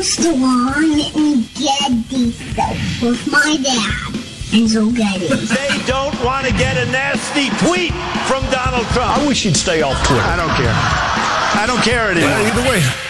Armstrong and Getty Show with my dad, Enzo Getty. They don't want to get a nasty tweet from Donald Trump. I wish he'd stay off Twitter. I don't care. I don't care anymore. Either way.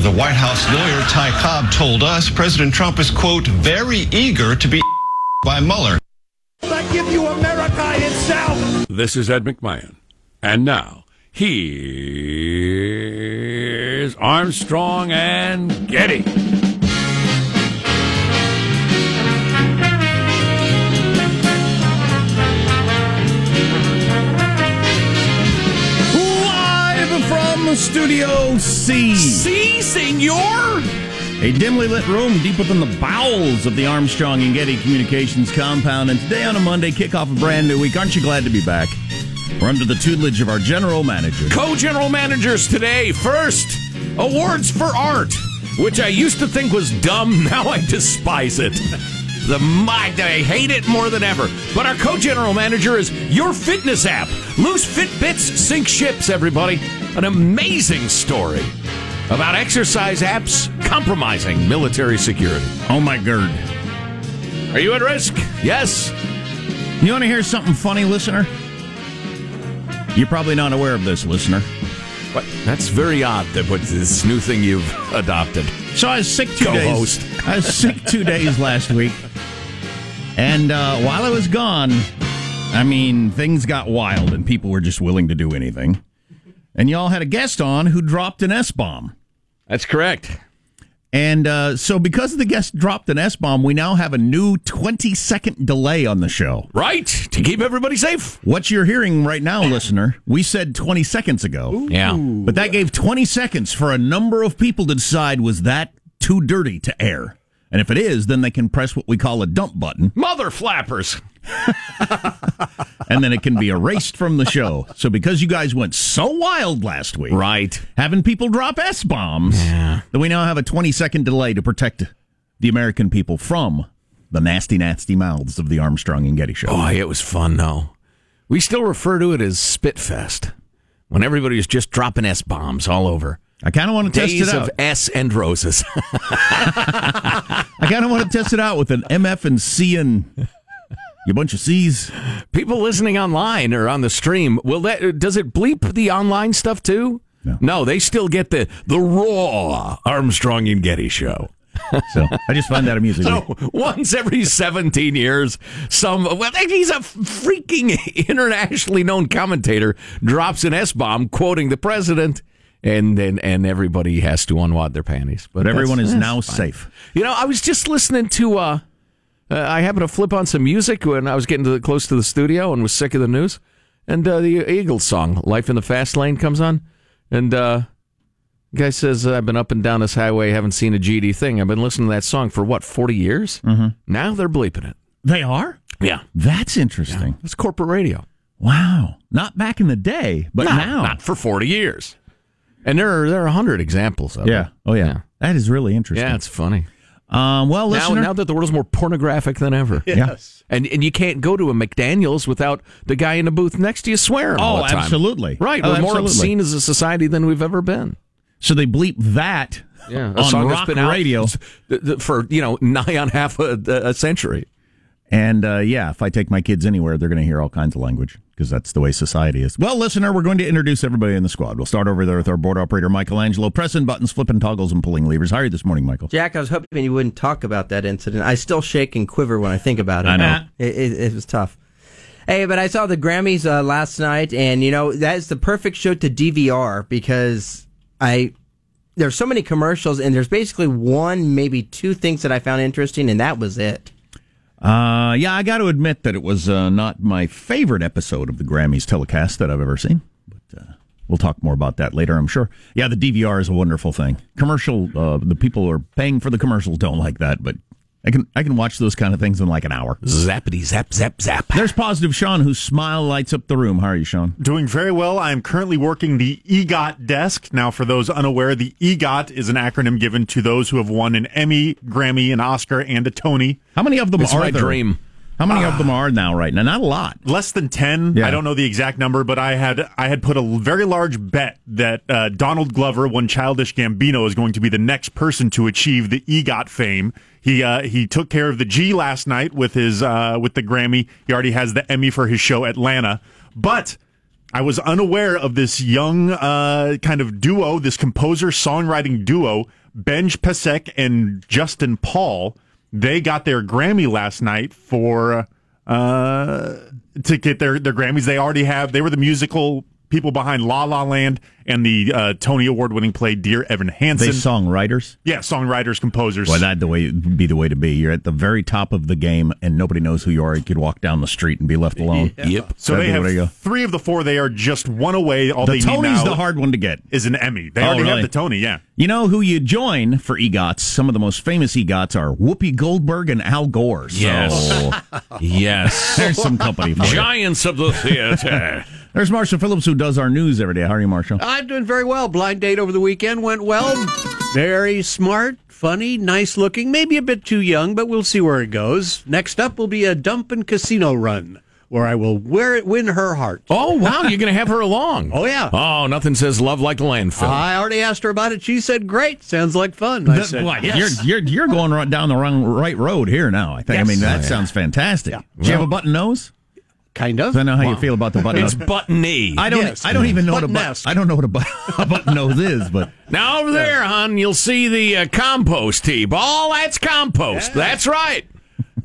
The White House lawyer Ty Cobb told us President Trump is, quote, very eager to be by Mueller. I give you America itself. This is Ed McMahon. And now, here's Armstrong and Getty. Studio C. C, senor? A dimly lit room deep within the bowels of the Armstrong and Getty Communications compound. And today on a Monday, kick off a brand new week. Aren't you glad to be back? We're under the tutelage of our general manager. Co general managers today. First, awards for art, which I used to think was dumb. Now I despise it. The my, I hate it more than ever. But our co-general manager is your fitness app. Loose Fitbits sink ships. Everybody, an amazing story about exercise apps compromising military security. Oh my god. Are you at risk? Yes. You want to hear something funny, listener? You're probably not aware of this, listener. What? That's very odd that what this new thing you've adopted. So I was sick two Co-host. days. I was sick two days last week, and uh, while I was gone, I mean things got wild, and people were just willing to do anything. And y'all had a guest on who dropped an S bomb. That's correct. And uh, so, because the guest dropped an S bomb, we now have a new 20 second delay on the show. Right. To keep everybody safe. What you're hearing right now, listener, we said 20 seconds ago. Yeah. But that gave 20 seconds for a number of people to decide was that too dirty to air? And if it is, then they can press what we call a dump button, Mother flappers. and then it can be erased from the show. So, because you guys went so wild last week, Right. having people drop S bombs, Yeah. then we now have a 20 second delay to protect the American people from the nasty, nasty mouths of the Armstrong and Getty show. Boy, it was fun though. We still refer to it as Spitfest when everybody was just dropping S bombs all over. I kind of want to test it of out. S and roses. I kind of want to test it out with an MF and C and you bunch of C's. People listening online or on the stream, will that does it bleep the online stuff too? No. they still get the the raw Armstrong and Getty show. So I just find that amusing. So once every 17 years, some well, he's a freaking internationally known commentator drops an S bomb quoting the president, and then and everybody has to unwad their panties. but everyone is now fine. safe. You know, I was just listening to. uh uh, I happened to flip on some music when I was getting to the, close to the studio and was sick of the news, and uh, the Eagles song "Life in the Fast Lane" comes on, and uh, guy says, "I've been up and down this highway, haven't seen a GD thing. I've been listening to that song for what forty years. Mm-hmm. Now they're bleeping it. They are? Yeah, That's interesting. it's corporate radio, Wow. Not back in the day, but Not- now. not for forty years. And there are there are a hundred examples of yeah. it. Yeah. Oh, yeah. Yeah. That is really interesting. Yeah, it's funny. Um, well, Now, listener. now that the world's more pornographic than ever. Yes. And and you can't go to a McDaniel's without the guy in the booth next to you swearing. all Oh, the time. absolutely. Right. Oh, We're more absolutely. obscene as a society than we've ever been. so they bleep that Yeah, a on song rock been radio. th- th- for you know nigh on half a, a century. And uh, yeah, if I take my kids anywhere, they're going to hear all kinds of language because that's the way society is. Well, listener, we're going to introduce everybody in the squad. We'll start over there with our board operator, Michelangelo, pressing buttons, flipping toggles, and pulling levers. How are you this morning, Michael? Jack, I was hoping you wouldn't talk about that incident. I still shake and quiver when I think about it. I know. It, it, it was tough. Hey, but I saw the Grammys uh, last night, and you know that is the perfect show to DVR because I there's so many commercials, and there's basically one, maybe two things that I found interesting, and that was it. Uh, yeah, I got to admit that it was uh, not my favorite episode of the Grammys telecast that I've ever seen. But uh, We'll talk more about that later, I'm sure. Yeah, the DVR is a wonderful thing. Commercial, uh, the people who are paying for the commercials don't like that, but I can I can watch those kind of things in like an hour. Zappity zap zap zap. There's positive Sean, whose smile lights up the room. How are you, Sean? Doing very well. I am currently working the EGOT desk. Now, for those unaware, the EGOT is an acronym given to those who have won an Emmy, Grammy, an Oscar, and a Tony. How many of them It's are my there? dream. How many of them are now right now? Not a lot. Less than ten. Yeah. I don't know the exact number, but I had I had put a very large bet that uh, Donald Glover, one Childish Gambino, is going to be the next person to achieve the EGOT fame. He uh, he took care of the G last night with his uh, with the Grammy. He already has the Emmy for his show Atlanta, but. I was unaware of this young uh, kind of duo, this composer songwriting duo, Benj Pasek and Justin Paul. They got their Grammy last night for uh, to get their their Grammys. They already have. They were the musical people behind La La Land and the uh, Tony Award winning play Dear Evan Hansen. They songwriters. yeah, songwriters, composers. Boy, that'd the way be the way to be. You're at the very top of the game, and nobody knows who you are. You could walk down the street and be left alone. Yep. so That'd they be the way to go. have three of the four. They are just one away. All The they need Tony's now the hard one to get. is an Emmy. They Oh, already really? have the Tony. Yeah. You know who you join for EGOTs? Some of the most famous EGOTs are Whoopi Goldberg and Al Gore. So Yes. yes. there's some company for you. Giants of the theater. There's Marshall Phillips who does our news every day. How are you, Marshall? I'm doing very well. Blind date over the weekend went well. Very smart, funny, nice looking, maybe a bit too young, but we'll see where it goes. Next up will be a dump and casino run where I will wear it, win her heart. Oh wow, you're gonna have her along. Oh, yeah. Oh, nothing says love like a landfill. I already asked her about it. She said, "Great, sounds like fun." I That- said, what? "Yes." You're, you're you're going right down the wrong right road here now. I think. I mean, that Oh, yeah. sounds fantastic. Do you have a button nose? Kind of. I know how you feel about the button it's nose. buttony. I don't. Yes. I don't even know what a Button button. nest. I don't know what a, bu- a button nose is, but Now over there, hon, you'll see the uh, compost heap. All that's compost. That's right.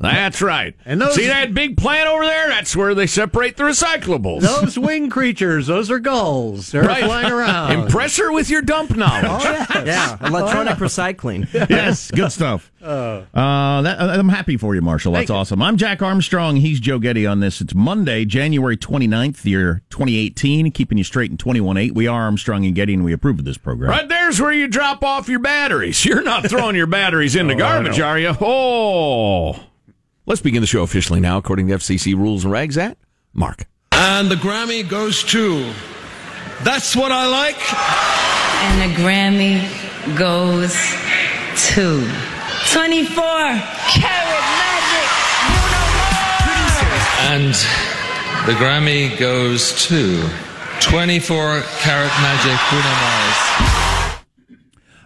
That's right. And those- see that big plant over there? That's where they separate the recyclables. Those wing creatures, those are gulls. They're Right. flying around. Impress her with your dump knowledge. Oh, Yeah, electronic recycling. yes, good stuff. Uh, that, I'm happy for you, Marshall. That's Thank you. awesome. I'm Jack Armstrong. He's Joe Getty on this. It's Monday, January 29th, year 2018. Keeping you straight in 21.8. We are Armstrong and Getty, and we approve of this program. Right there's where you drop off your batteries. You're not throwing your batteries in the Oh, garbage, are you? Oh. Let's begin the show officially now, according to FCC rules and regs. At Mark. And the Grammy goes to. That's what I like. And the Grammy goes to 24 Karat Magic. And the Grammy goes to 24 Karat Magic Bruno Mars.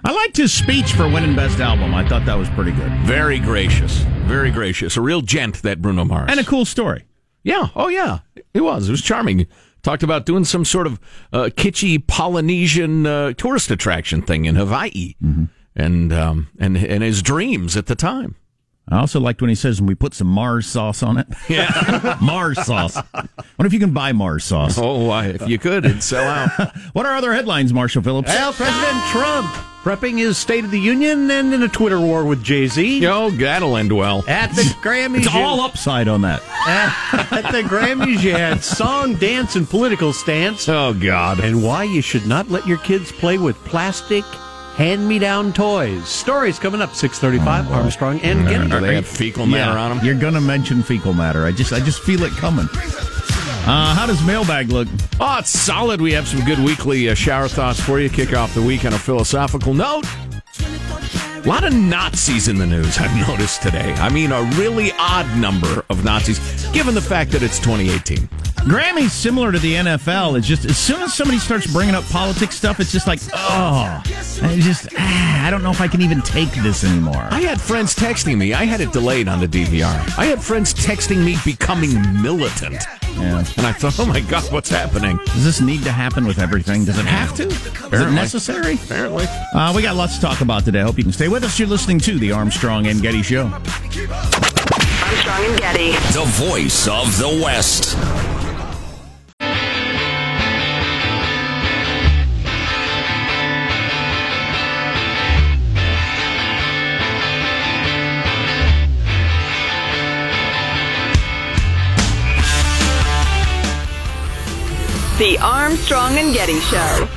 I liked his speech for winning Best Album. I thought that was pretty good. Very gracious. Very gracious. A real gent, that Bruno Mars. And a cool story. Yeah. Oh, yeah. It was. It was charming. Talked about doing some sort of uh, kitschy Polynesian uh, tourist attraction thing in Hawaii, and um, and and his dreams at the time. I also liked when he says, we put some Mars sauce on it. Yeah. Mars sauce. Wonder if you can buy Mars sauce? Oh, why, if you could, it'd sell out. what are other headlines, Marshall Phillips? Well, President Trump prepping his State of the Union and in a Twitter war with Jay Z. Oh, that'll end well. At the Grammys, It's you- all upside on that. at the Grammys, you had song, dance, and political stance, Oh, God. and why you should not let your kids play with plastic hand-me-down toys. Stories coming up six thirty-five. Oh. Armstrong and Getty. Do they have fecal matter on them? You're gonna mention fecal matter. I just I just feel it coming. Uh, how does mailbag look? Oh, it's solid. We have some good weekly uh, shower thoughts for you. Kick off the week on a philosophical note. A lot of Nazis in the news, I've noticed today. I mean, a really odd number of Nazis, given the fact that it's 2018. Grammy's similar to the NFL. It's just as soon as somebody starts bringing up politics stuff, it's just like, oh, I just ah, I don't know if I can even take this anymore. I had friends texting me. I had it delayed on the DVR. I had friends texting me becoming militant. Yeah. And I thought, oh my God, what's happening? Does this need to happen with everything? Does it have to? Is it necessary? Apparently. Uh, we got lots to talk about today. I hope you can stay with us. You're listening to the Armstrong and Getty Show. Armstrong and Getty. The voice of the West. The Armstrong and Getty Show.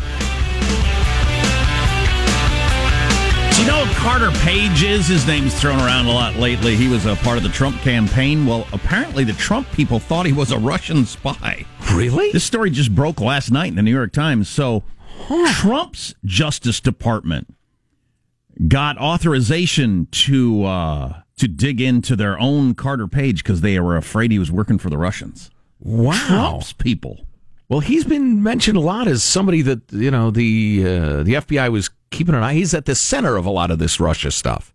Do you know who Carter Page is? His name's thrown around a lot lately. He was a part of the Trump campaign. Well, apparently the Trump people thought he was a Russian spy. Really? This story just broke last night in the New York Times. So, Trump's Justice Department got authorization to uh, to dig into their own Carter Page because they were afraid he was working for the Russians. Wow. Trump's people. Well, he's been mentioned a lot as somebody that you know the uh, the FBI was keeping an eye. He's at the center of a lot of this Russia stuff.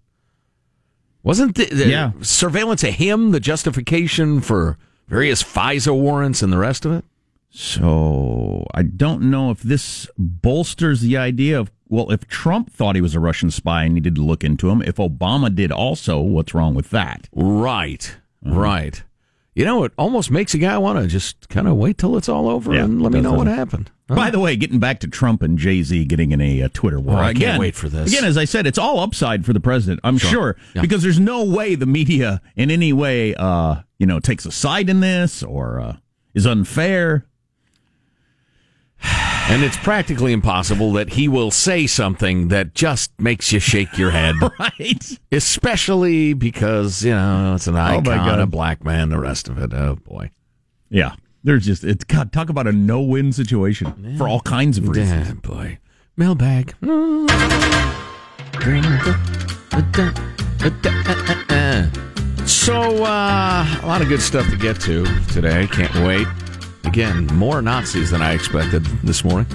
Wasn't the, the Yeah. surveillance of him the justification for various FISA warrants and the rest of it? So I don't know if this bolsters the idea of well, if Trump thought he was a Russian spy and needed to look into him, if Obama did also, what's wrong with that? Right, Uh-huh. right. You know, it almost makes a guy want to just kind of wait till it's all over Yeah, and let me know what doesn't it? happened. By the way, getting back to Trump and Jay Z getting in a, uh Twitter war. Oh, I can't again, wait for this. Again, as I said, it's all upside for the president. I'm Sure. sure, Yeah. because there's no way the media in any way, uh, you know, takes a side in this or uh, is unfair. And it's practically impossible that he will say something that just makes you shake your head. right. Especially because, you know, it's an Oh, icon, God. a black man, the rest of it. Oh, boy. Yeah, there's just it's God. Talk about a no-win situation for all kinds of reasons. Yeah, boy. Mailbag. So, uh, a lot of good stuff to get to today. Can't wait. Again, more Nazis than I expected this morning.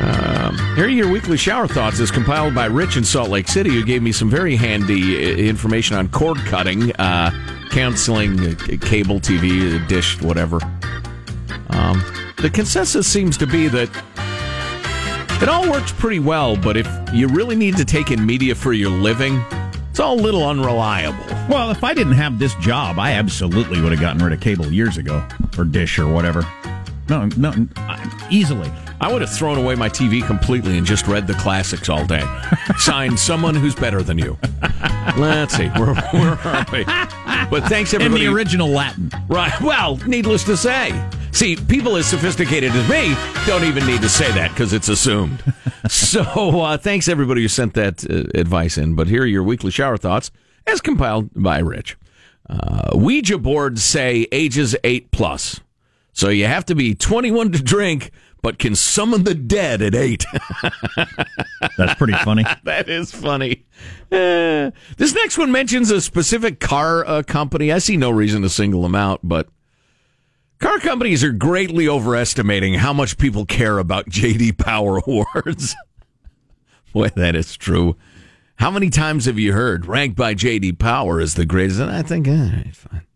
Um, here are your weekly shower thoughts as compiled by Rich in Salt Lake City, who gave me some very handy uh, information on cord cutting, uh, canceling uh, cable TV, dish, whatever. Um, the consensus seems to be that it all works pretty well, but if you really need to take in media for your living, it's all a little unreliable. Well, if I didn't have this job, I absolutely would have gotten rid of cable years ago, or dish, or whatever. No, no, easily. I would have thrown away my TV completely and just read the classics all day. Signed someone who's better than you. Let's see. Where, where are we? But thanks everybody. In the original Latin. Right. Well, needless to say. See, people as sophisticated as me don't even need to say that because it's assumed. so, uh, thanks everybody who sent that uh, advice in. But here are your weekly shower thoughts as compiled by Rich. Uh, Ouija boards say ages 8 plus. So you have to be 21 to drink, but can summon the dead at 8. That's pretty funny. that is funny. Uh, this next one mentions a specific car uh, company. I see no reason to single them out, but car companies are greatly overestimating how much people care about JD Power Awards. Boy, that is true. How many times have you heard ranked by JD Power as the greatest? And I think, eh, it's fine.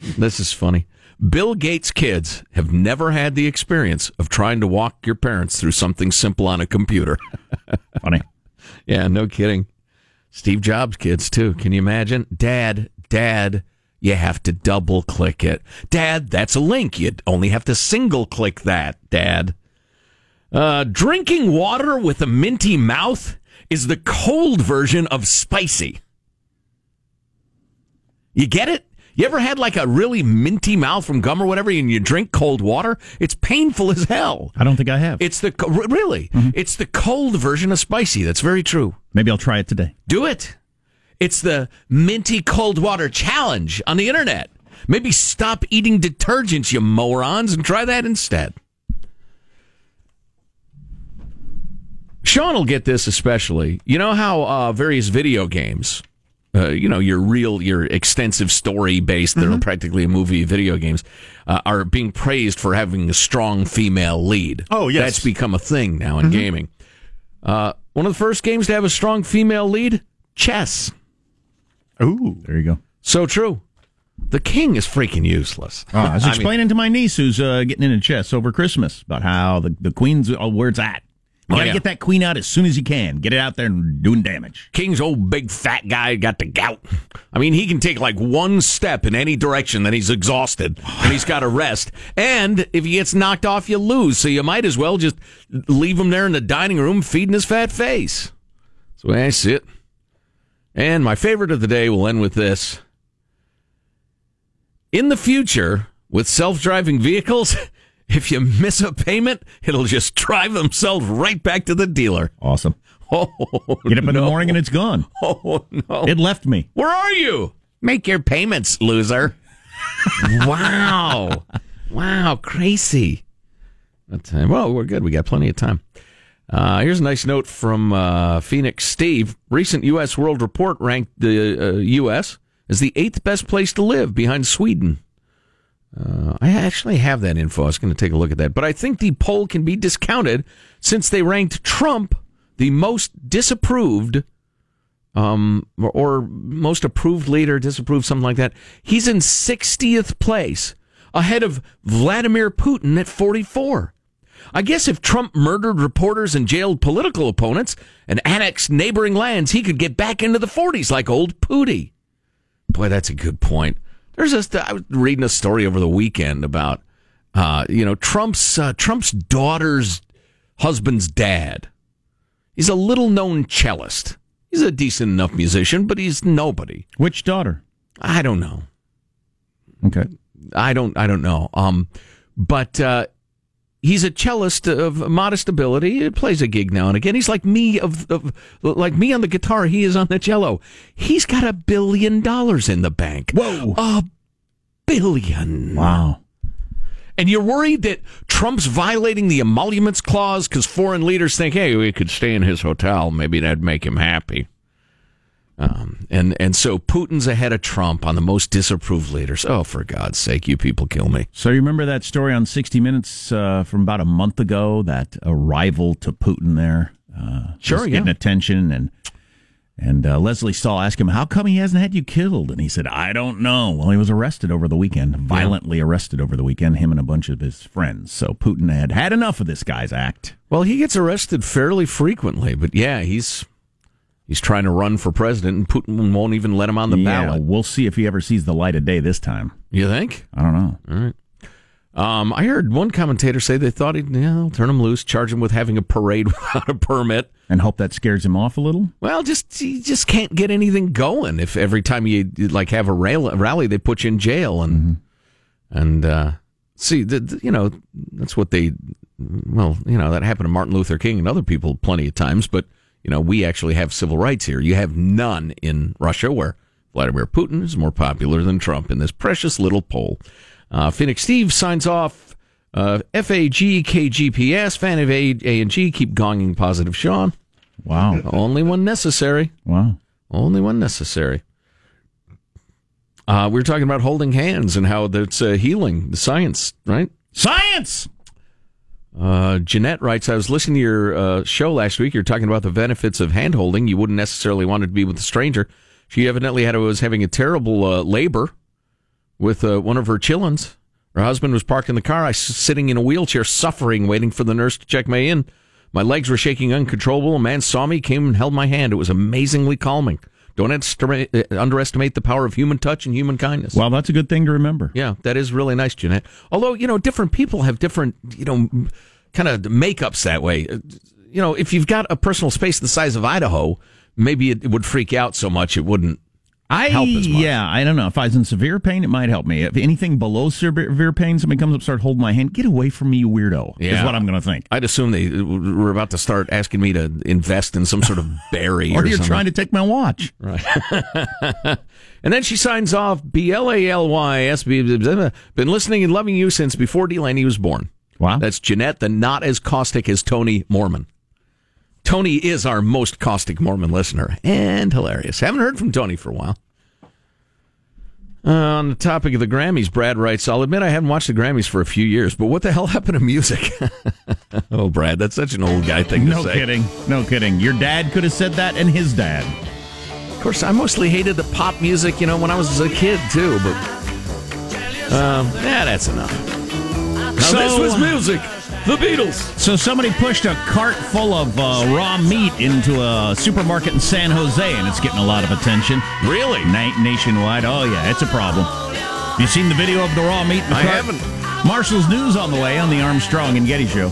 this is funny. Bill Gates' kids have never had the experience of trying to walk your parents through something simple on a computer. Funny. Yeah, no kidding. Steve Jobs' kids, too. Can you imagine? Dad, Dad, you have to double click it. Dad, that's a link. You only have to single click that, Dad. Uh, drinking water with a minty mouth is the cold version of spicy. You get it? You ever had like a really minty mouth from gum or whatever, and you drink cold water? It's painful as hell. I don't think I have. It's the really, mm-hmm. it's the cold version of spicy. That's very true. Maybe I'll try it today. Do it. It's the minty cold water challenge on the internet. Maybe stop eating detergents, you morons, and try that instead. Sean will get this especially. You know how uh, various video games, uh, you know, your real, your extensive story based, they're practically a movie video games, uh, are being praised for having a strong female lead. Oh, yes. That's become a thing now in gaming. Uh, one of the first games to have a strong female lead, chess. Ooh. There you go. So true. The king is freaking useless. Oh, I was I mean- explaining to my niece who's uh, getting into chess over Christmas about how the, the queen's uh, where it's at. You Oh, gotta yeah. get that queen out as soon as you can. Get it out there and doing damage. King's old big fat guy got the gout. I mean, he can take like one step in any direction, then he's exhausted and he's got to rest. And if he gets knocked off, you lose. So you might as well just leave him there in the dining room feeding his fat face. So I it. And my favorite of the day will end with this. In the future, with self driving vehicles, If you miss a payment, it'll just drive themselves right back to the dealer. Awesome. Oh, Get up in the morning and it's gone. Oh no! It left me. Where are you? Make your payments, loser. wow. Wow, crazy. Well, we're good. We got plenty of time. Uh, here's a nice note from uh, Phoenix Steve. Recent U.S. World Report ranked the uh, U.S. as the eighth best place to live behind Sweden. Uh, I actually have that info. I was going to take a look at that. But I think the poll can be discounted since they ranked Trump the most disapproved um, or, or most approved leader, disapproved, something like that. He's in 60th place, ahead of Vladimir Putin at 44. I guess if Trump murdered reporters and jailed political opponents and annexed neighboring lands, he could get back into the 40s like old Pooty. Boy, that's a good point. There's a, I was reading a story over the weekend about, uh, you know, Trump's uh, Trump's daughter's husband's dad. He's a little known cellist. He's a decent enough musician, but he's nobody. Which daughter? I don't know. Okay. I don't. I don't know. Um, but uh, he's a cellist of modest ability. He plays a gig now and again. He's like me of, of like me on the guitar. He is on the cello. He's got a billion dollars in the bank. Whoa, a billion! Wow. And you're worried that Trump's violating the emoluments clause because foreign leaders think, hey, we could stay in his hotel. Maybe that'd make him happy. Um, and and so Putin's ahead of Trump on the most disapproved leaders. Oh, for God's sake, you people kill me. So you remember that story on 60 Minutes uh, from about a month ago? That arrival to Putin there, uh, Sure, yeah. getting attention, and and uh, Lesley Stahl asked him, "How come he hasn't had you killed?" And he said, "I don't know." Well, he was arrested over the weekend, violently arrested over the weekend. Him and a bunch of his friends. So Putin had had enough of this guy's act. Well, he gets arrested fairly frequently, but yeah, he's he's trying to run for president, and Putin won't even let him on the yeah, ballot. we'll see if he ever sees the light of day this time. You think? I don't know. All right. Um, I heard one commentator say they thought he'd yeah, turn him loose, charge him with having a parade without a permit. And hope that scares him off a little. Well, just you just can't get anything going if every time you like have a rally they put you in jail and and uh, see the, the- you know that's what they well you know that happened to Martin Luther King and other people plenty of times, but you know we actually have civil rights here. You have none in Russia where Vladimir Putin is more popular than Trump in this precious little poll. Uh, Phoenix Steve signs off. Uh, FAGKGPS, fan of A, A and G, keep gonging positive Sean. Wow. Only when necessary. Wow. Only when necessary. Uh, we were talking about holding hands and how that's uh, healing, the science, right? Science! Uh, Jeanette writes, I was listening to your uh, show last week. You're talking about the benefits of hand holding. You wouldn't necessarily want it to be with a stranger. She evidently had was having a terrible uh, labor with uh, one of her chillins. Her husband was parked in the car. I was sitting in a wheelchair, suffering, waiting for the nurse to check me in. My legs were shaking uncontrollable. A man saw me, came and held my hand. It was amazingly calming. Don't uh, underestimate the power of human touch and human kindness. Well, that's a good thing to remember. Yeah, that is really nice, Jeanette. Although, you know, different people have different, you know, kind of makeups that way. Uh, You know, if you've got a personal space the size of Idaho, maybe it would freak out so much it wouldn't I help as much. yeah, I don't know. If I was in severe pain, it might help me. If anything below severe pain, somebody comes up, start holding my hand, get away from me, you weirdo. Is what I'm going to think. I'd assume they were about to start asking me to invest in some sort of berry or, Or you're something. trying to take my watch. Right. and then she signs off B L A L Y S B. Been listening and loving you since before Delaney was born. Wow. That's Jeanette, the not as caustic as Tony Mormon. Tony is our most caustic Mormon listener and hilarious. Haven't heard from Tony for a while. Uh, on the topic of the Grammys, Brad writes, I'll admit I haven't watched the Grammys for a few years, but what the hell happened to music? oh, Brad, that's such an old guy thing No to say. No kidding. No kidding. Your dad could have said that, and his dad. Of course, I mostly hated the pop music, you know, when I was a kid too. But um, yeah, that's enough. Now, So- this was music. The Beatles. So somebody pushed a cart full of uh, raw meat into a supermarket in San Jose, and it's getting a lot of attention. Really? Na- nationwide. Oh yeah, it's a problem. You seen the video of the raw meat? In the I cart? haven't. Marshall's news on the way on the Armstrong and Getty show.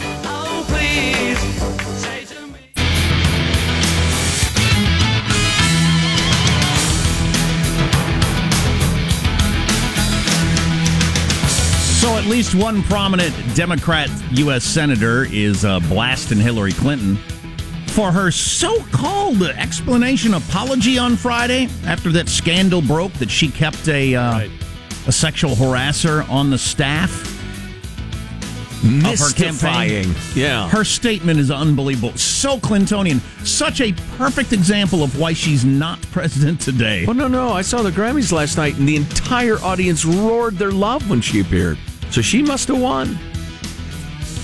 So at least one prominent Democrat U.S. senator is uh, blasting Hillary Clinton for her so-called explanation apology on Friday after that scandal broke that she kept a uh, a sexual harasser on the staff. Of her campaign. Yeah. Her statement is unbelievable. So Clintonian. Such a perfect example of why she's not president today. Oh no, no! I saw the Grammys last night, and the entire audience roared their love when she appeared. So she must have won.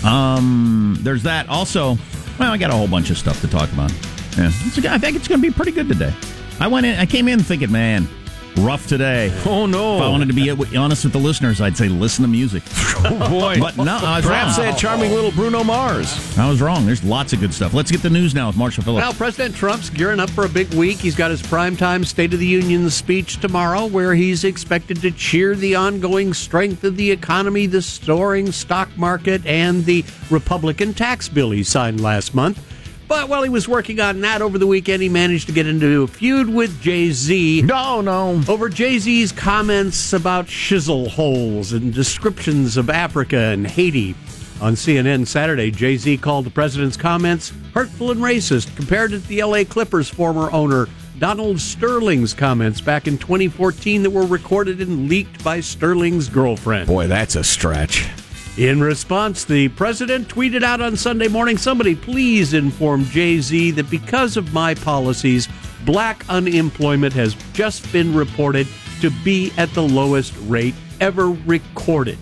Um, there's that. Also, well, I got a whole bunch of stuff to talk about. Yeah, I think it's going to be pretty good today. I went in. I came in thinking, man, rough today. Oh no! If I wanted to be honest with the listeners, I'd say listen to music. Oh boy! But no, I was Perhaps wrong. that charming little Bruno Mars. I was wrong. There's lots of good stuff. Let's get the news now with Marshall Phillips. Now, President Trump's gearing up for a big week. He's got his primetime State of the Union speech tomorrow, where he's expected to cheer the ongoing strength of the economy, the soaring stock market, and the Republican tax bill he signed last month. But while he was working on that over the weekend, he managed to get into a feud with Jay Z. No, no. Over Jay Z's comments about shizzle holes and descriptions of Africa and Haiti. On CNN Saturday, Jay Z called the president's comments hurtful and racist, compared it to the LA Clippers former owner Donald Sterling's comments back in 2014 that were recorded and leaked by Sterling's girlfriend. Boy, that's a stretch. In response, the president tweeted out on Sunday morning somebody please inform Jay Z that because of my policies, black unemployment has just been reported to be at the lowest rate ever recorded.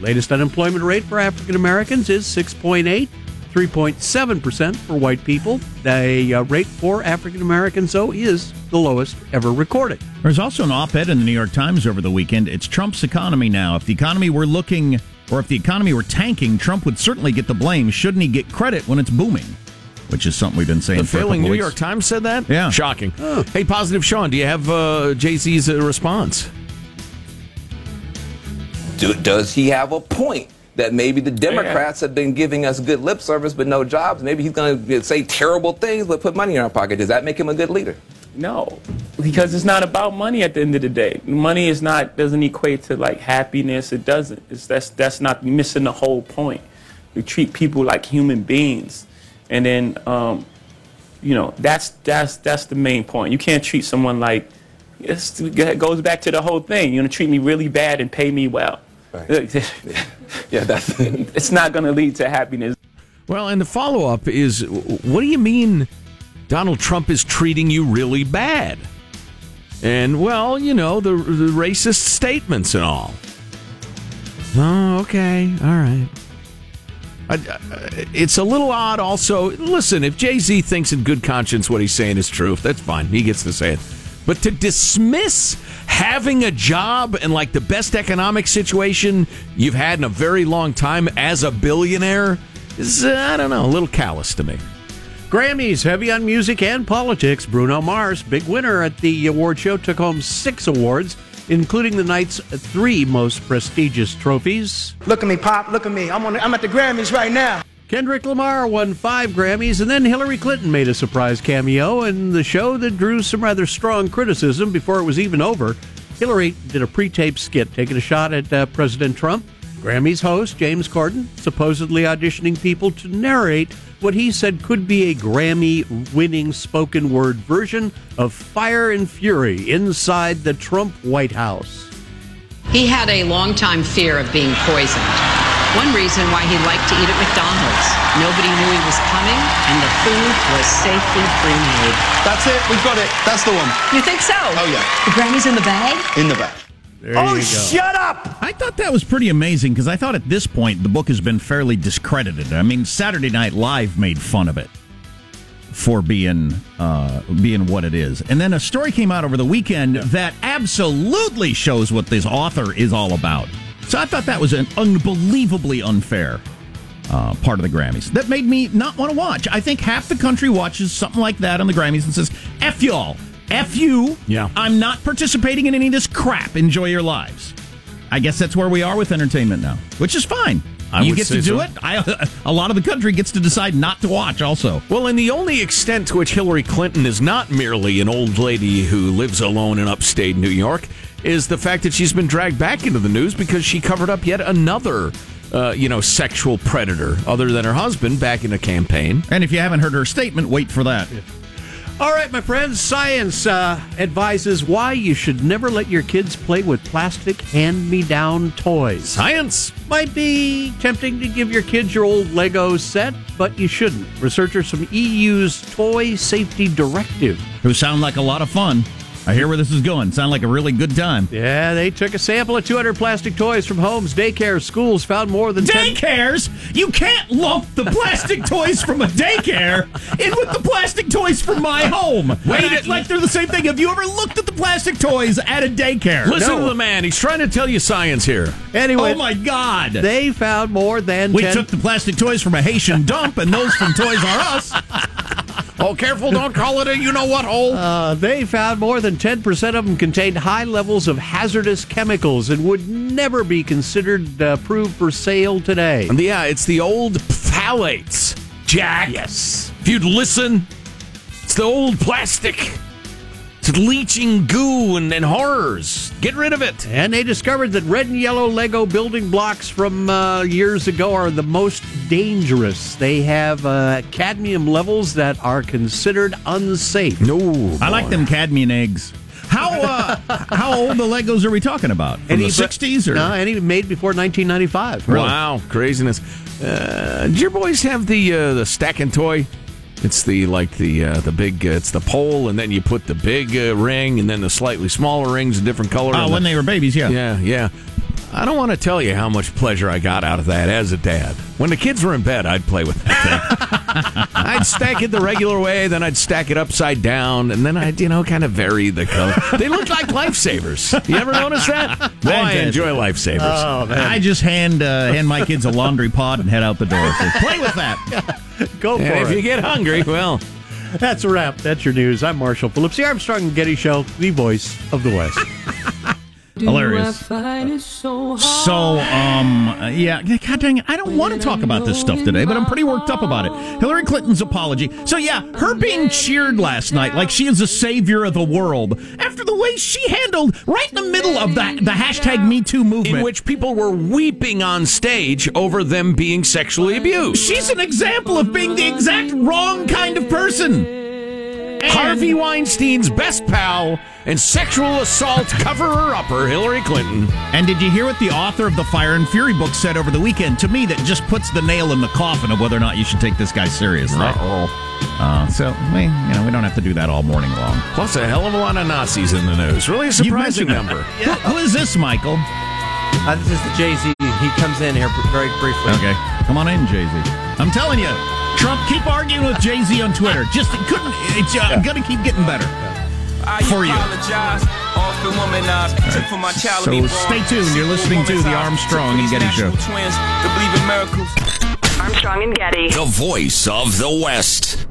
Latest unemployment rate for African Americans is 6.8. 3.7% for white people. The uh, rate for African Americans, though, is the lowest ever recorded. There's also an op ed in the New York Times over the weekend. It's Trump's economy now. If the economy were looking, or if the economy were tanking, Trump would certainly get the blame. Shouldn't he get credit when it's booming? Which is something we've been saying The for a failing couple New weeks. York Times said that. Yeah. shocking. Hey, positive Sean, do you have uh, Jay Z's uh, response? Do, does he have a point that maybe the Democrats have been giving us good lip service but no jobs? Maybe he's going to say terrible things but put money in our pocket. Does that make him a good leader? No, because it's not about money at the end of the day. Money is not doesn't equate to like happiness. It doesn't. It's that's that's not missing the whole point. We treat people like human beings, and then um, you know that's that's that's the main point. You can't treat someone like it's, it goes back to the whole thing. You're gonna treat me really bad and pay me well. Right. yeah, that's it's not gonna lead to happiness. Well, and the follow up is what do you mean Donald Trump is treating you really bad? And, well, you know, the, the racist statements and all. Oh, okay. All right. I, I- it's a little odd also. Listen, if Jay Z thinks in good conscience what he's saying is true, that's fine. He gets to say it. But to dismiss having a job and like the best economic situation you've had in a very long time as a billionaire is, uh, I don't know, a little callous to me. Grammys, heavy on music and politics. Bruno Mars, big winner at the award show, took home six awards, including the night's three most prestigious trophies. Look at me, Pop. Look at me. I'm on. I'm at the Grammys right now. Kendrick Lamar won five Grammys, and then Hillary Clinton made a surprise cameo in the show that drew some rather strong criticism before it was even over. Hillary did a pre taped skit taking a shot at uh, President Trump. Grammys host James Corden supposedly auditioning people to narrate what he said could be a Grammy winning spoken word version of Fire and Fury inside the Trump White House. He had a long-time fear of being poisoned. One reason why he liked to eat at McDonald's. Nobody knew he was coming, and the food was safely pre-made. That's it. We've got it. That's the one. You think so? Oh, yeah. The Grammys in the bag? In the back. oh, shut up! I thought that was pretty amazing because I thought at this point the book has been fairly discredited. I mean, Saturday Night Live made fun of it for being uh, being what it is, and then a story came out over the weekend that absolutely shows what this author is all about. So I thought that was an unbelievably unfair uh, part of the Grammys that made me not want to watch. I think half the country watches something like that on the Grammys and says, "F y'all." F you. Yeah. I'm not participating in any of this crap. Enjoy your lives. I guess that's where we are with entertainment now, which is fine. I you get to do so. it. I, a lot of the country gets to decide not to watch. Also, Well, and the only extent to which Hillary Clinton is not merely an old lady who lives alone in upstate New York is the fact that she's been dragged back into the news because she covered up yet another. Uh, you know, sexual predator other than her husband back in a campaign. And if you haven't heard her statement, wait for that. All right, my friends, science uh, advises why you should never let your kids play with plastic hand me down toys. Science might be tempting to give your kids your old Lego set, but you shouldn't. Researchers from EU's Toy Safety Directive. Who sound like a lot of fun. I hear where this is going. Sound like a really good time. Yeah, they took a sample of 200 plastic toys from homes, daycares, schools, found more than 10 Daycares? You can't lump the plastic toys from a daycare in with the plastic toys from my home. Wait, it's like they're the same thing. Have you ever looked at the plastic toys at a daycare? Listen to the man. He's trying to tell you science here. Anyway, oh my God. They found more than We 10 took the plastic toys from a Haitian dump and those from Toys R Us. Oh, careful! Don't call it a you know what hole. Uh, they found more than 10% of them contained high levels of hazardous chemicals and would never be considered uh, approved for sale today. And yeah, it's the old phthalates, Jack. Yes. If you'd listen, it's the old plastic. It's leaching goo and, and horrors. Get rid of it. And they discovered that red and yellow Lego building blocks from uh, years ago are the most dangerous. They have uh, cadmium levels that are considered unsafe. No, I like them cadmium eggs. How uh, how old the Legos are we talking about? From the sixties or no? Any made before 1995. Wow, craziness. Uh, did your boys have the uh, the stacking toy? It's the like the uh, the big uh, it's the pole and then you put the big uh, ring and then the slightly smaller rings in different color. Oh, when the- they were babies, yeah. yeah, yeah. I don't want to tell you how much pleasure I got out of that as a dad. When the kids were in bed, I'd play with that thing. I'd stack it the regular way, then I'd stack it upside down, and then I'd, you know, kind of vary the color. They look like lifesavers. You ever notice that? Oh, I enjoy lifesavers. Oh, I just hand uh, hand my kids a laundry pod and head out the door. Play with that. Go for and it. if you get hungry, well, That's a wrap. That's your news. I'm Marshall Phillips, the Armstrong and Getty Show, the voice of the West. Hilarious. So, um, uh, yeah, God dang it. I don't want to talk about this stuff today, but I'm pretty worked up about it. Hillary Clinton's apology. So, yeah, her being cheered last night like she is the savior of the world after the way she handled right in the middle of the, the hashtag Me Too movement. in which people were weeping on stage over them being sexually abused. She's an example of being the exact wrong kind of person. Harvey Weinstein's best pal and sexual assault coverer upper Hillary Clinton. And did you hear what the author of the Fire and Fury book said over the weekend? To me, that just puts the nail in the coffin of whether or not you should take this guy seriously. Uh-oh. Uh, so we, you know, we don't have to do that all morning long. Plus a hell of a lot of Nazis in the news. Really a surprising mentioned number. Who, who is this, Michael? Uh, this is Jay Z. He comes in here very briefly. Okay, come on in, Jay Z. I'm telling you, Trump, keep arguing with Jay Z on Twitter. Just it couldn't. It's uh, gonna keep getting better I for you. So stay tuned. You're listening to the Armstrong and Getty Show. Twins believe in miracles. Armstrong and Getty. The voice of the West.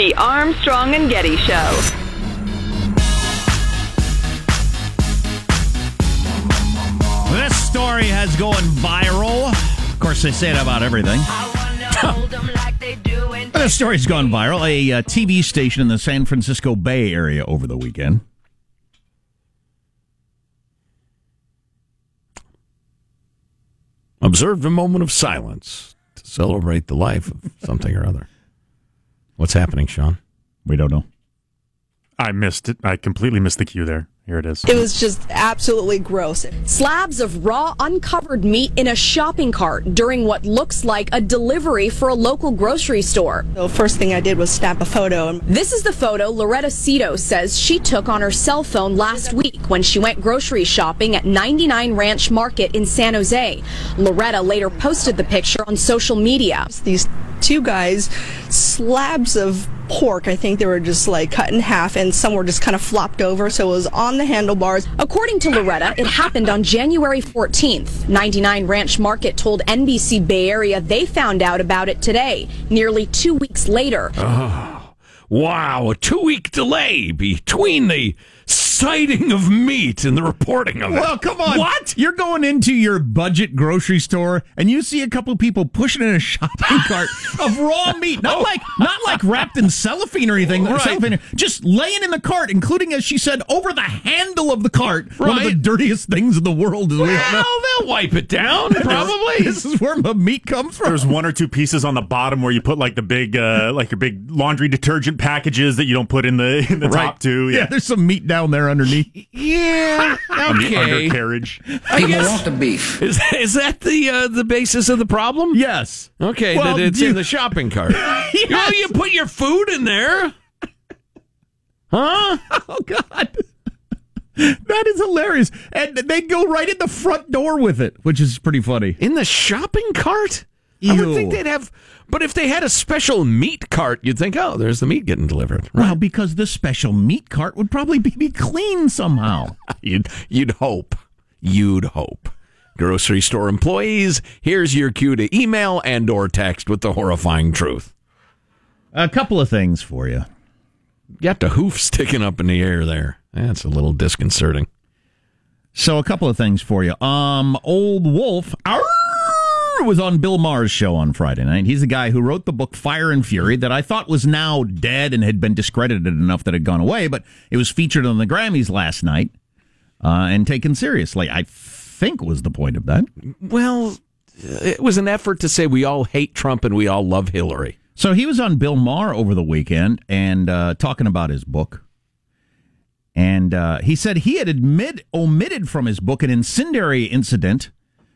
The Armstrong and Getty Show. This story has going viral. Of course, they say it about everything. This story's gone viral. A uh, TV station in the San Francisco Bay Area over the weekend. Observed a moment of silence to celebrate the life of something or other. What's happening, Sean? We don't know. I missed it. I completely missed the cue there. Here it is. It was just absolutely gross. Slabs of raw, uncovered meat in a shopping cart during what looks like a delivery for a local grocery store. The first thing I did was snap a photo. This is the photo Loretta Cito says she took on her cell phone last week when she went grocery shopping at 99 Ranch Market in San Jose. Loretta later posted the picture on social media. These two guys, slabs of pork, I think they were just like cut in half, and some were just kind of flopped over, so it was on the handlebars. According to Loretta, it happened on January 14th. 99 Ranch Market told NBC Bay Area they found out about it today, nearly two weeks later. Oh, wow. A two week delay between the sighting of meat and the reporting of it. Well, come on. What? You're going into your budget grocery store and you see a couple people pushing in a shopping cart of raw meat. Not like not like wrapped in cellophane or anything. Right. Cellophane, just laying in the cart, including as she said, over the handle of the cart. One of the dirtiest things in the world, as we. Well, they'll wipe it down, probably. This is where the meat comes from. There's one or two pieces on the bottom where you put like the big, uh, like your big laundry detergent packages that you don't put in the in the top two. Yeah, there's some meat down there underneath. Yeah. on the Okay. undercarriage. I guess, the beef. Is, is that the uh, the basis of the problem? Yes. Okay, Well, that it's you- in the shopping cart. Well, you put your food in there. Huh? Oh God. That is hilarious. And they go right in the front door with it, which is pretty funny. In the shopping cart? I would think they'd have, but if they had a special meat cart, you'd think, oh, there's the meat getting delivered. Well, because the special meat cart would probably be, be clean somehow. You'd, you'd hope. You'd hope. Grocery store employees, here's your cue to email and or text with the horrifying truth. A couple of things for you. Got the hoof sticking up in the air there. That's a little disconcerting. So a couple of things for you. Um, old Wolff arr, was on Bill Maher's show on Friday night. He's the guy who wrote the book Fire and Fury that I thought was now dead and had been discredited enough that it had gone away, but it was featured on the Grammys last night uh, and taken seriously. I think was the point of that. Well, it was an effort to say we all hate Trump and we all love Hillary. So he was on Bill Maher over the weekend and uh, talking about his book. And uh, he said he had admit, omitted from his book an incendiary incident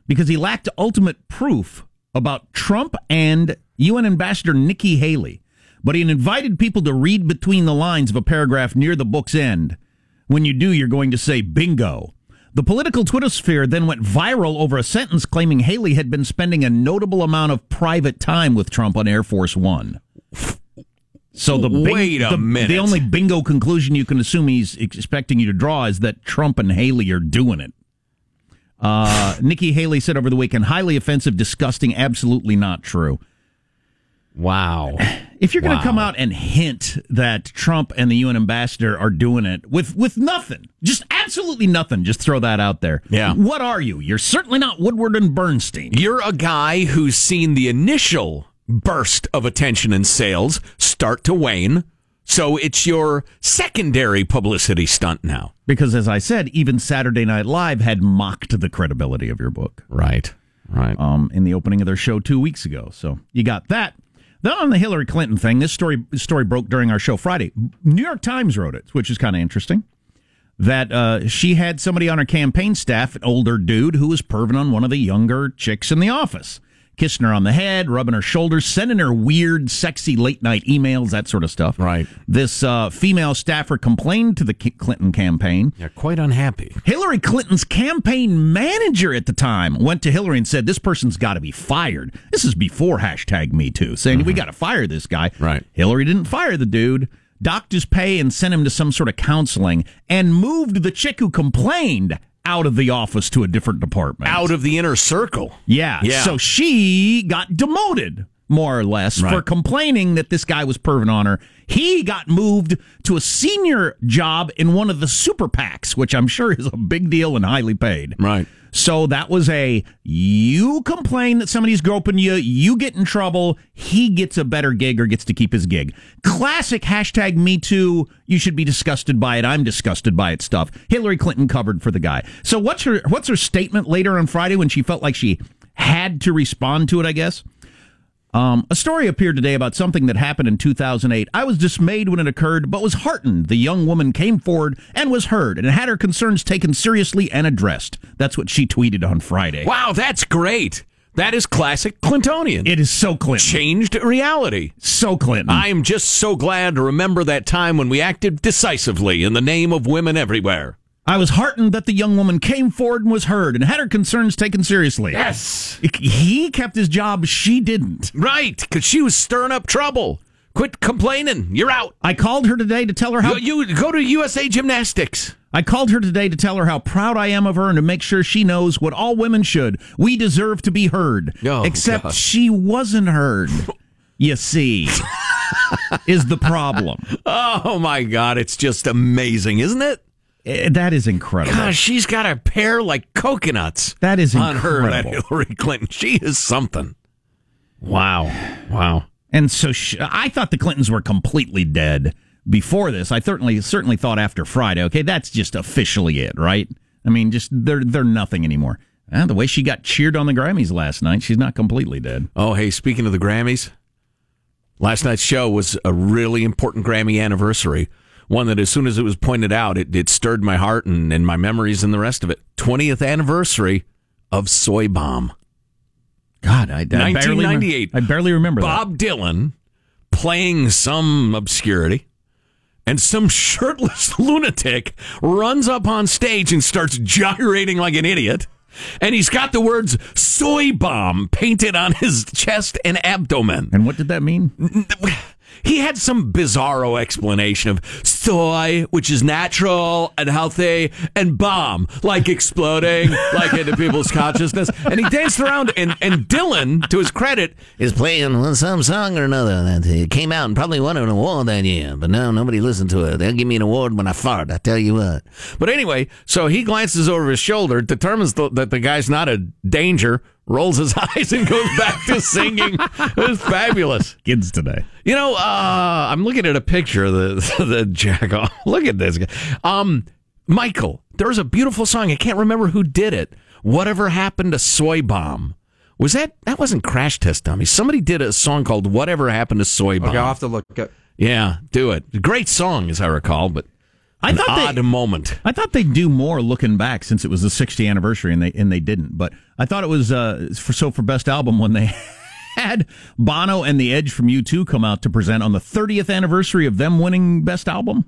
because he lacked ultimate proof about Trump and UN Ambassador Nikki Haley. But he invited people to read between the lines of a paragraph near the book's end. When you do, you're going to say bingo. The political Twitter sphere then went viral over a sentence claiming Haley had been spending a notable amount of private time with Trump on Air Force One. So the bing- Wait a the, minute. The only bingo conclusion you can assume he's expecting you to draw is that Trump and Haley are doing it. Uh, Nikki Haley said over the weekend, highly offensive, disgusting, absolutely not true. Wow. If you're going to Wow. come out and hint that Trump and the UN ambassador are doing it with with nothing, just absolutely nothing, just throw that out there. Yeah. What are you? You're certainly not Woodward and Bernstein. You're a guy who's seen the initial burst of attention and sales start to wane. So it's your secondary publicity stunt now. Because as I said, even Saturday Night Live had mocked the credibility of your book. Right. Right. Um, in the opening of their show two weeks ago. So you got that. Then on the Hillary Clinton thing, this story story broke during our show Friday. New York Times wrote it, which is kind of interesting. That uh, she had somebody on her campaign staff, an older dude, who was perving on one of the younger chicks in the office, kissing her on the head, rubbing her shoulders, sending her weird, sexy late night emails, that sort of stuff. Right. This uh, female staffer complained to the Clinton campaign. They're quite unhappy. Hillary Clinton's campaign manager at the time went to Hillary and said, This person's got to be fired. This is before hashtag me too, saying, We got to fire this guy. Right. Hillary didn't fire the dude, docked his pay and sent him to some sort of counseling, and moved the chick who complained out of the office to a different department. Out of the inner circle. Yeah. Yeah. So she got demoted, more or less, for complaining that this guy was perving on her. He got moved to a senior job in one of the super PACs, which I'm sure is a big deal and highly paid. Right. So that was a you complain that somebody's groping you, you get in trouble, he gets a better gig or gets to keep his gig. Classic hashtag me too, you should be disgusted by it, I'm disgusted by it stuff. Hillary Clinton covered for the guy. So what's her what's her statement later on Friday when she felt like she had to respond to it, I guess? Um, a story appeared today about something that happened in 2008. I was dismayed when it occurred, but was heartened. The young woman came forward and was heard and had her concerns taken seriously and addressed. That's what she tweeted on Friday. Wow, that's great. That is classic Clintonian. It is so Clinton. Changed reality. So Clinton. I am just so glad to remember that time when we acted decisively in the name of women everywhere. I was heartened that the young woman came forward and was heard and had her concerns taken seriously. Yes. He kept his job, she didn't. Right, because she was stirring up trouble. Quit complaining. You're out. I called her today to tell her how You, you go to USA Gymnastics. I called her today to tell her how proud I am of her and to make sure she knows what all women should. We deserve to be heard. Oh, Except God. she wasn't heard. You see, is the problem. Oh my God, it's just amazing, isn't it? Eh, That is incredible. Gosh, she's got a pair like coconuts. That is on her, that incredible. Hillary Clinton. She is something. Wow, wow. And so sh I thought the Clintons were completely dead before this. I certainly certainly thought after Friday. Okay, that's just officially it, right? I mean, just they're they're nothing anymore. Ah, the way she got cheered on the Grammys last night, she's not completely dead. Oh, hey, speaking of the Grammys, last night's show was a really important Grammy anniversary. One that, as soon as it was pointed out, it, it stirred my heart and, and my memories and the rest of it. 20th anniversary of Soy Bomb. God, I, I barely, 1998. I barely remember that. Bob Dylan playing some obscurity, and some shirtless lunatic runs up on stage and starts gyrating like an idiot. And he's got the words soy bomb painted on his chest and abdomen. And what did that mean? He had some bizarro explanation of soy, which is natural and healthy, and bomb, like exploding, like into people's consciousness. And he danced around, and, and Dylan, to his credit, is playing some song or another that uh, came out and probably won an award that year, but now nobody listened to it. They'll give me an award when I fart, I tell you what. But anyway, so he glances over his shoulder, determines th- that the guy's not a danger, rolls his eyes, and goes back to singing. it was fabulous. Kids today. You know, uh, I'm looking at a picture of the the jack off. Look at this guy. Um, Michael, there was a beautiful song. I can't remember who did it. Whatever happened to Soy Bomb? Was that that wasn't Crash Test Dummy? Somebody did a song called Whatever Happened to Soy Bomb. Okay, I'll have to look up. Yeah, do it. Great song, as I recall, but I an thought odd they, moment. I thought they'd do more looking back since it was the 60th anniversary, and they and they didn't. But I thought it was uh, for so for best album when they had Bono and The Edge from U2 come out to present on the 30th anniversary of them winning best album.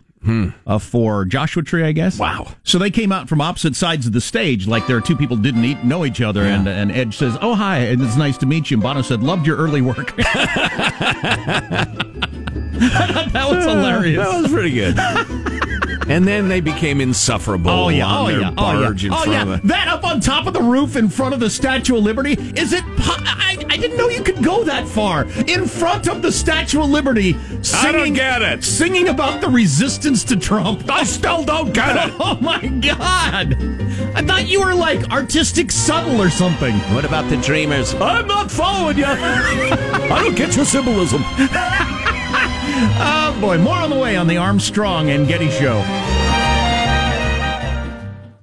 Uh, for Joshua Tree, I guess. Wow! So they came out from opposite sides of the stage, like there are two people didn't eat, know each other, and and Edge says, "Oh hi, and it's nice to meet you." And Bono said, "Loved your early work." that was hilarious. That was pretty good. And then they became insufferable Oh yeah! on Oh their yeah! Oh, barge oh in yeah! Oh front yeah! of it. That up on top of the roof in front of the Statue of Liberty. Is it? po- I, I didn't know you could go that far in front of the Statue of Liberty. Singing, I don't get it. Singing about the resistance to Trump. I still don't get it. Oh my God! I thought you were like artistic subtle or something. What about the Dreamers? I'm not following you. I don't get your symbolism. Oh boy! More on the way on the Armstrong and Getty Show.